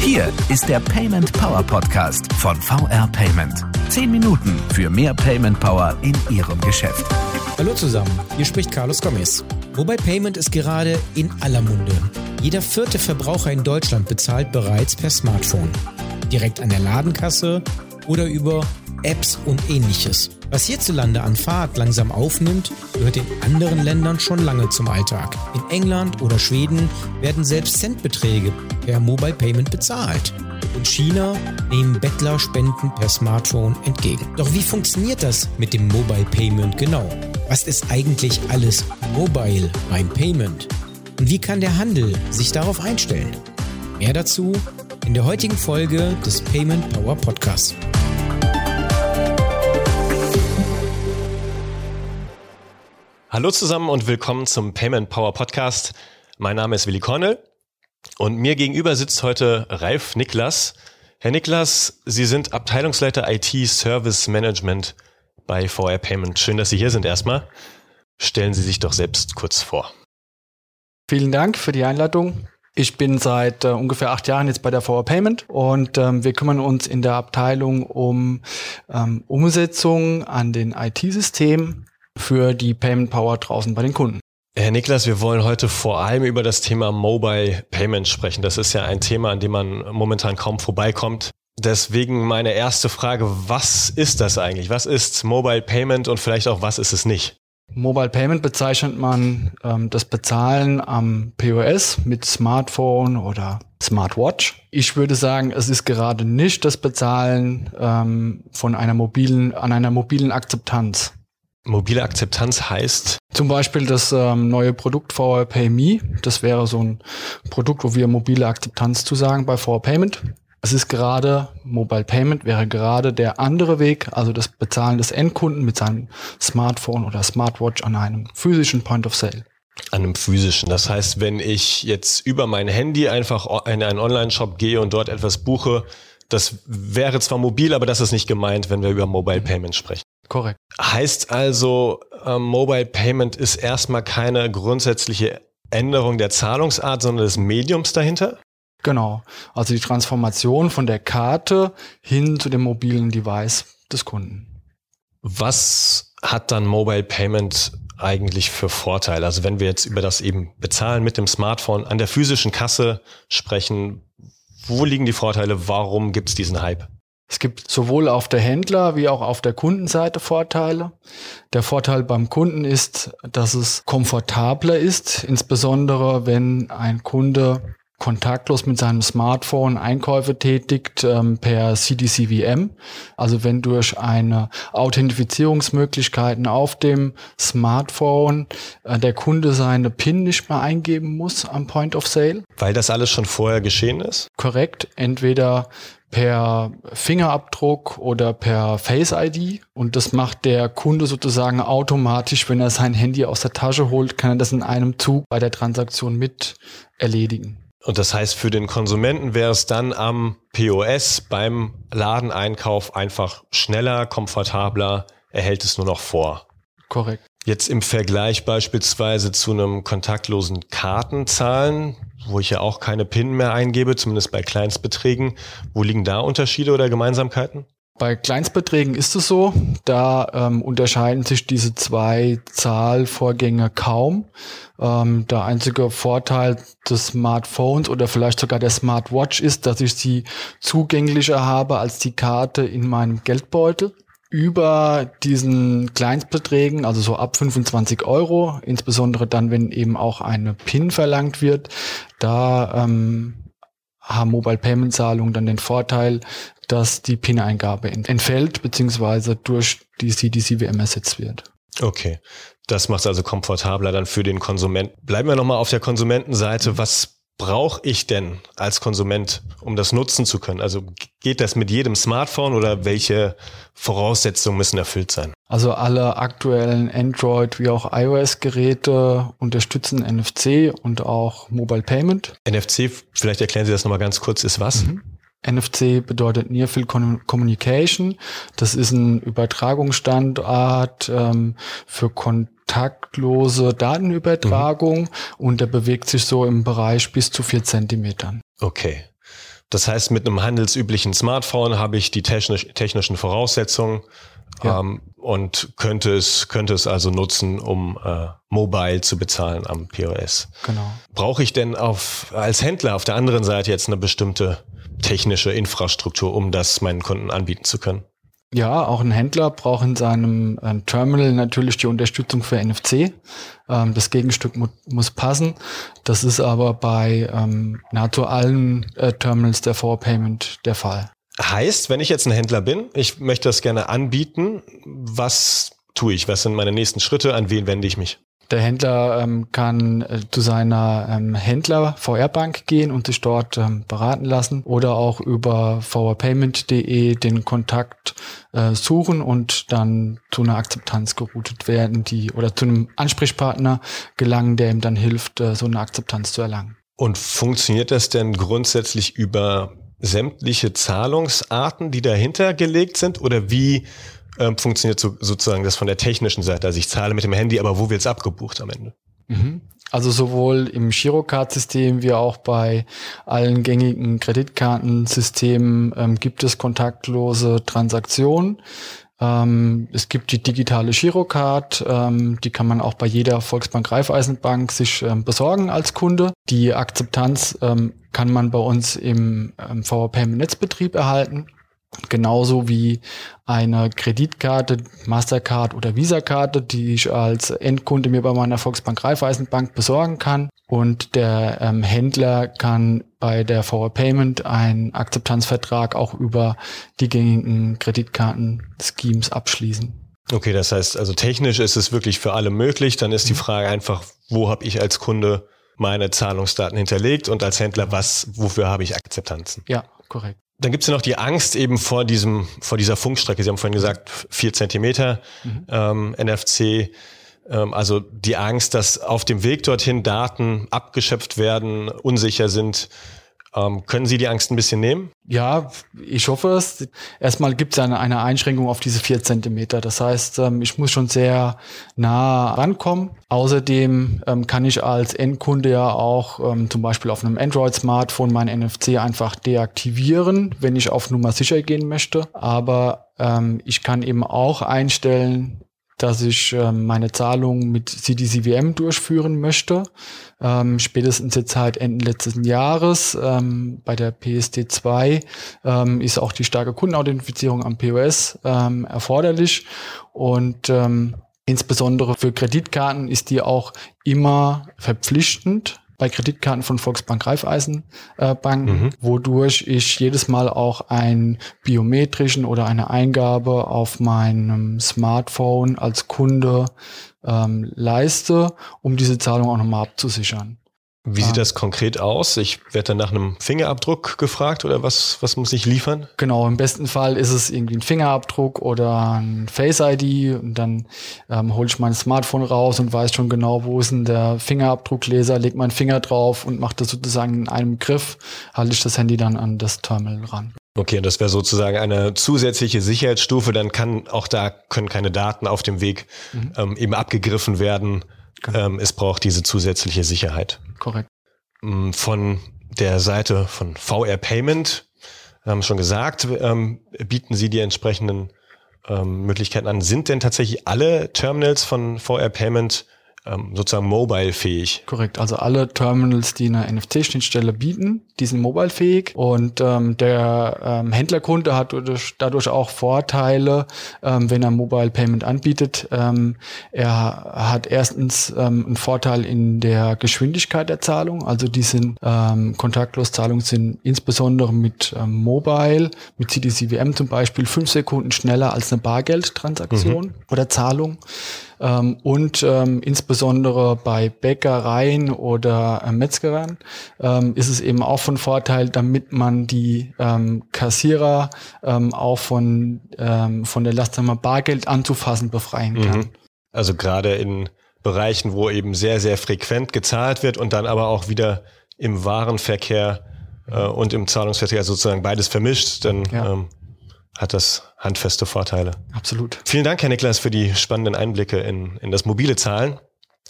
Hier ist der Payment Power Podcast von VR Payment. Zehn Minuten für mehr Payment Power in Ihrem Geschäft. Hallo zusammen, hier spricht Carlos Gomez. Mobile Payment ist gerade in aller Munde. Jeder vierte Verbraucher in Deutschland bezahlt bereits per Smartphone. Direkt an der Ladenkasse oder über Apps und ähnliches. Was hierzulande an Fahrt langsam aufnimmt, gehört in anderen Ländern schon lange zum Alltag. In England oder Schweden werden selbst Centbeträge per Mobile Payment bezahlt. In China nehmen Bettler Spenden per Smartphone entgegen. Doch wie funktioniert das mit dem Mobile Payment genau? Was ist eigentlich alles mobile beim Payment? Und wie kann der Handel sich darauf einstellen? Mehr dazu in der heutigen Folge des Payment Power Podcasts. Hallo zusammen und willkommen zum Payment Power Podcast. Mein Name ist Willi Kornel und mir gegenüber sitzt heute Ralf Niklas. Herr Niklas, Sie sind Abteilungsleiter IT Service Management bei VR Payment. Schön, dass Sie hier sind erstmal. Stellen Sie sich doch selbst kurz vor. Vielen Dank für die Einladung. Ich bin seit äh, ungefähr acht Jahren jetzt bei der VR Payment und ähm, wir kümmern uns in der Abteilung um ähm, Umsetzung an den IT-Systemen für die Payment Power draußen bei den Kunden. Herr Niklas, wir wollen heute vor allem über das Thema Mobile Payment sprechen. Das ist ja ein Thema, an dem man momentan kaum vorbeikommt. Deswegen meine erste Frage, was ist das eigentlich? Was ist Mobile Payment und vielleicht auch, was ist es nicht? Mobile Payment bezeichnet man ähm, das Bezahlen am POS mit Smartphone oder Smartwatch. Ich würde sagen, es ist gerade nicht das Bezahlen ähm, von einer mobilen, an einer mobilen Akzeptanz. Mobile Akzeptanz heißt? Zum Beispiel das ähm, neue Produkt VR PayMe. Das wäre so ein Produkt, wo wir mobile Akzeptanz zu sagen bei VR Payment. Es ist gerade, Mobile Payment wäre gerade der andere Weg, also das Bezahlen des Endkunden mit seinem Smartphone oder Smartwatch an einem physischen Point of Sale. An einem physischen. Das heißt, wenn ich jetzt über mein Handy einfach in einen Online-Shop gehe und dort etwas buche, das wäre zwar mobil, aber das ist nicht gemeint, wenn wir über Mobile Payment sprechen. Korrekt. Heißt also, äh, Mobile Payment ist erstmal keine grundsätzliche Änderung der Zahlungsart, sondern des Mediums dahinter? Genau. Also die Transformation von der Karte hin zu dem mobilen Device des Kunden. Was hat dann Mobile Payment eigentlich für Vorteile? Also wenn wir jetzt über das eben Bezahlen mit dem Smartphone an der physischen Kasse sprechen, wo liegen die Vorteile? Warum gibt es diesen Hype? Es gibt sowohl auf der Händler- wie auch auf der Kundenseite Vorteile. Der Vorteil beim Kunden ist, dass es komfortabler ist, insbesondere wenn ein Kunde kontaktlos mit seinem Smartphone Einkäufe tätigt ähm, per CDCVM. Also wenn durch eine Authentifizierungsmöglichkeiten auf dem Smartphone äh, der Kunde seine PIN nicht mehr eingeben muss am Point of Sale. Weil das alles schon vorher geschehen ist? Korrekt. Entweder per Fingerabdruck oder per Face ID. Und das macht der Kunde sozusagen automatisch, wenn er sein Handy aus der Tasche holt, kann er das in einem Zug bei der Transaktion mit erledigen. Und das heißt, für den Konsumenten wäre es dann am POS beim Ladeneinkauf einfach schneller, komfortabler, er hält es nur noch vor. Korrekt. Jetzt im Vergleich beispielsweise zu einem kontaktlosen Kartenzahlen, wo ich ja auch keine PIN mehr eingebe, zumindest bei Kleinstbeträgen. Wo liegen da Unterschiede oder Gemeinsamkeiten? Bei Kleinstbeträgen ist es so, da ähm, unterscheiden sich diese zwei Zahlvorgänge kaum. Ähm, der einzige Vorteil des Smartphones oder vielleicht sogar der Smartwatch ist, dass ich sie zugänglicher habe als die Karte in meinem Geldbeutel über diesen Kleinstbeträgen, also so ab 25 Euro, insbesondere dann, wenn eben auch eine PIN verlangt wird, da ähm, haben Mobile Payment Zahlungen dann den Vorteil, dass die PIN-Eingabe entfällt beziehungsweise durch die CDCWM ersetzt wird. Okay, das macht es also komfortabler dann für den Konsumenten. Bleiben wir nochmal auf der Konsumentenseite. Was brauche ich denn als Konsument, um das nutzen zu können? Also geht das mit jedem Smartphone oder welche Voraussetzungen müssen erfüllt sein? Also alle aktuellen Android wie auch iOS-Geräte unterstützen NFC und auch Mobile Payment. NFC, vielleicht erklären Sie das nochmal ganz kurz, ist was? Mhm. NFC bedeutet Near Field Communication. Das ist ein Übertragungsstandard ähm, für Kon kontaktlose Datenübertragung mhm. und der bewegt sich so im Bereich bis zu vier Zentimetern. Okay. Das heißt, mit einem handelsüblichen Smartphone habe ich die technisch, technischen Voraussetzungen ja. ähm, und könnte es, könnte es also nutzen, um äh, mobile zu bezahlen am POS. Genau. Brauche ich denn auf, als Händler auf der anderen Seite jetzt eine bestimmte technische Infrastruktur, um das meinen Kunden anbieten zu können? Ja, auch ein Händler braucht in seinem äh, Terminal natürlich die Unterstützung für NFC. Ähm, das Gegenstück mu muss passen. Das ist aber bei ähm, nahezu allen äh, Terminals der For Payment der Fall. Heißt, wenn ich jetzt ein Händler bin, ich möchte das gerne anbieten, was tue ich? Was sind meine nächsten Schritte? An wen wende ich mich? Der Händler ähm, kann äh, zu seiner ähm, Händler VR-Bank gehen und sich dort ähm, beraten lassen oder auch über vrpayment.de den Kontakt äh, suchen und dann zu einer Akzeptanz geroutet werden, die oder zu einem Ansprechpartner gelangen, der ihm dann hilft, äh, so eine Akzeptanz zu erlangen. Und funktioniert das denn grundsätzlich über sämtliche Zahlungsarten, die dahinter gelegt sind? Oder wie ähm, funktioniert so, sozusagen das von der technischen Seite. Also ich zahle mit dem Handy, aber wo wird's abgebucht am Ende? Mhm. Also sowohl im Girocard-System wie auch bei allen gängigen Kreditkartensystemen ähm, gibt es kontaktlose Transaktionen. Ähm, es gibt die digitale Girocard, ähm, die kann man auch bei jeder Volksbank Raiffeisenbank sich ähm, besorgen als Kunde. Die Akzeptanz ähm, kann man bei uns im ähm, VWP Netzbetrieb erhalten. Genauso wie eine Kreditkarte, Mastercard oder Visa-Karte, die ich als Endkunde mir bei meiner Volksbank Raiffeisenbank besorgen kann. Und der ähm, Händler kann bei der VR Payment einen Akzeptanzvertrag auch über die gängigen Kreditkarten-Schemes abschließen. Okay, das heißt, also technisch ist es wirklich für alle möglich. Dann ist die. Frage einfach, wo habe ich als Kunde meine Zahlungsdaten hinterlegt und als Händler, was, wofür habe ich Akzeptanzen? Ja, korrekt. Dann gibt es ja noch die Angst eben vor diesem, vor dieser Funkstrecke. Sie haben vorhin gesagt, vier Zentimeter mhm. ähm, NFC. Ähm, also die Angst, dass auf dem Weg dorthin Daten abgeschöpft werden, unsicher sind. Ähm, können Sie die Angst ein bisschen nehmen? Ja, ich hoffe es. Erstmal gibt es eine, eine Einschränkung auf diese vier Zentimeter. Das heißt, ähm, ich muss schon sehr nah rankommen. Außerdem ähm, kann ich als Endkunde ja auch ähm, zum Beispiel auf einem Android-Smartphone mein NFC einfach deaktivieren, wenn ich auf Nummer sicher gehen möchte. Aber ähm, ich kann eben auch einstellen, dass ich ähm, meine Zahlungen mit CDCVM durchführen möchte. Ähm, spätestens jetzt halt Ende letzten Jahres ähm, bei der PSD2 ähm, ist auch die starke Kundenauthentifizierung am POS ähm, erforderlich und ähm, insbesondere für Kreditkarten ist die auch immer verpflichtend bei Kreditkarten von Volksbank Raiffeisen äh, Banken, mhm. wodurch ich jedes Mal auch einen biometrischen oder eine Eingabe auf meinem Smartphone als Kunde ähm, leiste, um diese Zahlung auch nochmal abzusichern. Wie sieht das konkret aus? Ich werde dann nach einem Fingerabdruck gefragt oder was, was muss ich liefern? Genau, im besten Fall ist es irgendwie ein Fingerabdruck oder ein Face ID und dann ähm, hole ich mein Smartphone raus und weiß schon genau, wo ist denn der Fingerabdruckleser, leg meinen Finger drauf und mache das sozusagen in einem Griff, halte ich das Handy dann an das Terminal ran. Okay, das wäre sozusagen eine zusätzliche Sicherheitsstufe, dann kann auch da können keine Daten auf dem Weg mhm. ähm, eben abgegriffen werden. Ähm, es braucht diese zusätzliche Sicherheit. Korrekt. Mm, von der Seite von VR Payment, wir haben schon gesagt, ähm, bieten Sie die entsprechenden ähm, Möglichkeiten an. Sind denn tatsächlich alle Terminals von VR Payment ähm, sozusagen mobile-fähig. Korrekt, also alle Terminals, die eine NFC-Schnittstelle bieten, die sind mobile-fähig und ähm, der ähm, Händlerkunde hat dadurch, dadurch auch Vorteile, ähm, wenn er Mobile Payment anbietet. Ähm, er hat erstens ähm, einen Vorteil in der Geschwindigkeit der Zahlung, also die sind ähm, kontaktlos Zahlungen sind insbesondere mit ähm, Mobile, mit CDCWM zum Beispiel fünf Sekunden schneller als eine Bargeldtransaktion mhm. oder Zahlung. Ähm, und ähm, insbesondere bei Bäckereien oder äh, Metzgereien ähm, ist es eben auch von Vorteil, damit man die ähm, Kassierer ähm, auch von, ähm, von der Last einmal Bargeld anzufassen befreien kann. Mhm. Also gerade in Bereichen, wo eben sehr, sehr frequent gezahlt wird und dann aber auch wieder im Warenverkehr äh, und im Zahlungsverkehr sozusagen beides vermischt, dann ja. ähm, hat das handfeste Vorteile. Absolut. Vielen Dank, Herr Niklas, für die spannenden Einblicke in, in das mobile Zahlen.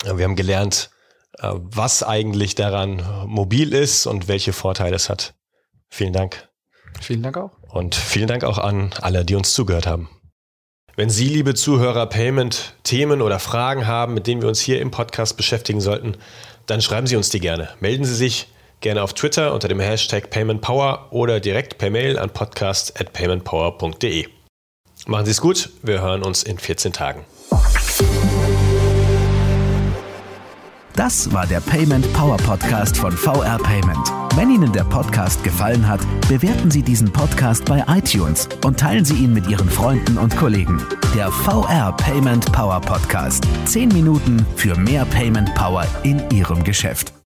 Wir haben gelernt, äh, was eigentlich daran mobil ist und welche Vorteile es hat. Vielen Dank. Vielen Dank auch. Und vielen Dank auch an alle, die uns zugehört haben. Wenn Sie, liebe Zuhörer, Payment-Themen oder Fragen haben, mit denen wir uns hier im Podcast beschäftigen sollten, dann schreiben Sie uns die gerne. Melden Sie sich gerne auf Twitter unter dem Hashtag PaymentPower oder direkt per Mail an podcast.paymentpower.de. Machen Sie es gut, wir hören uns in 14 Tagen. Das war der Payment Power Podcast von VR Payment. Wenn Ihnen der Podcast gefallen hat, bewerten Sie diesen Podcast bei iTunes und teilen Sie ihn mit Ihren Freunden und Kollegen. Der VR Payment Power Podcast. Zehn Minuten für mehr Payment Power in Ihrem Geschäft.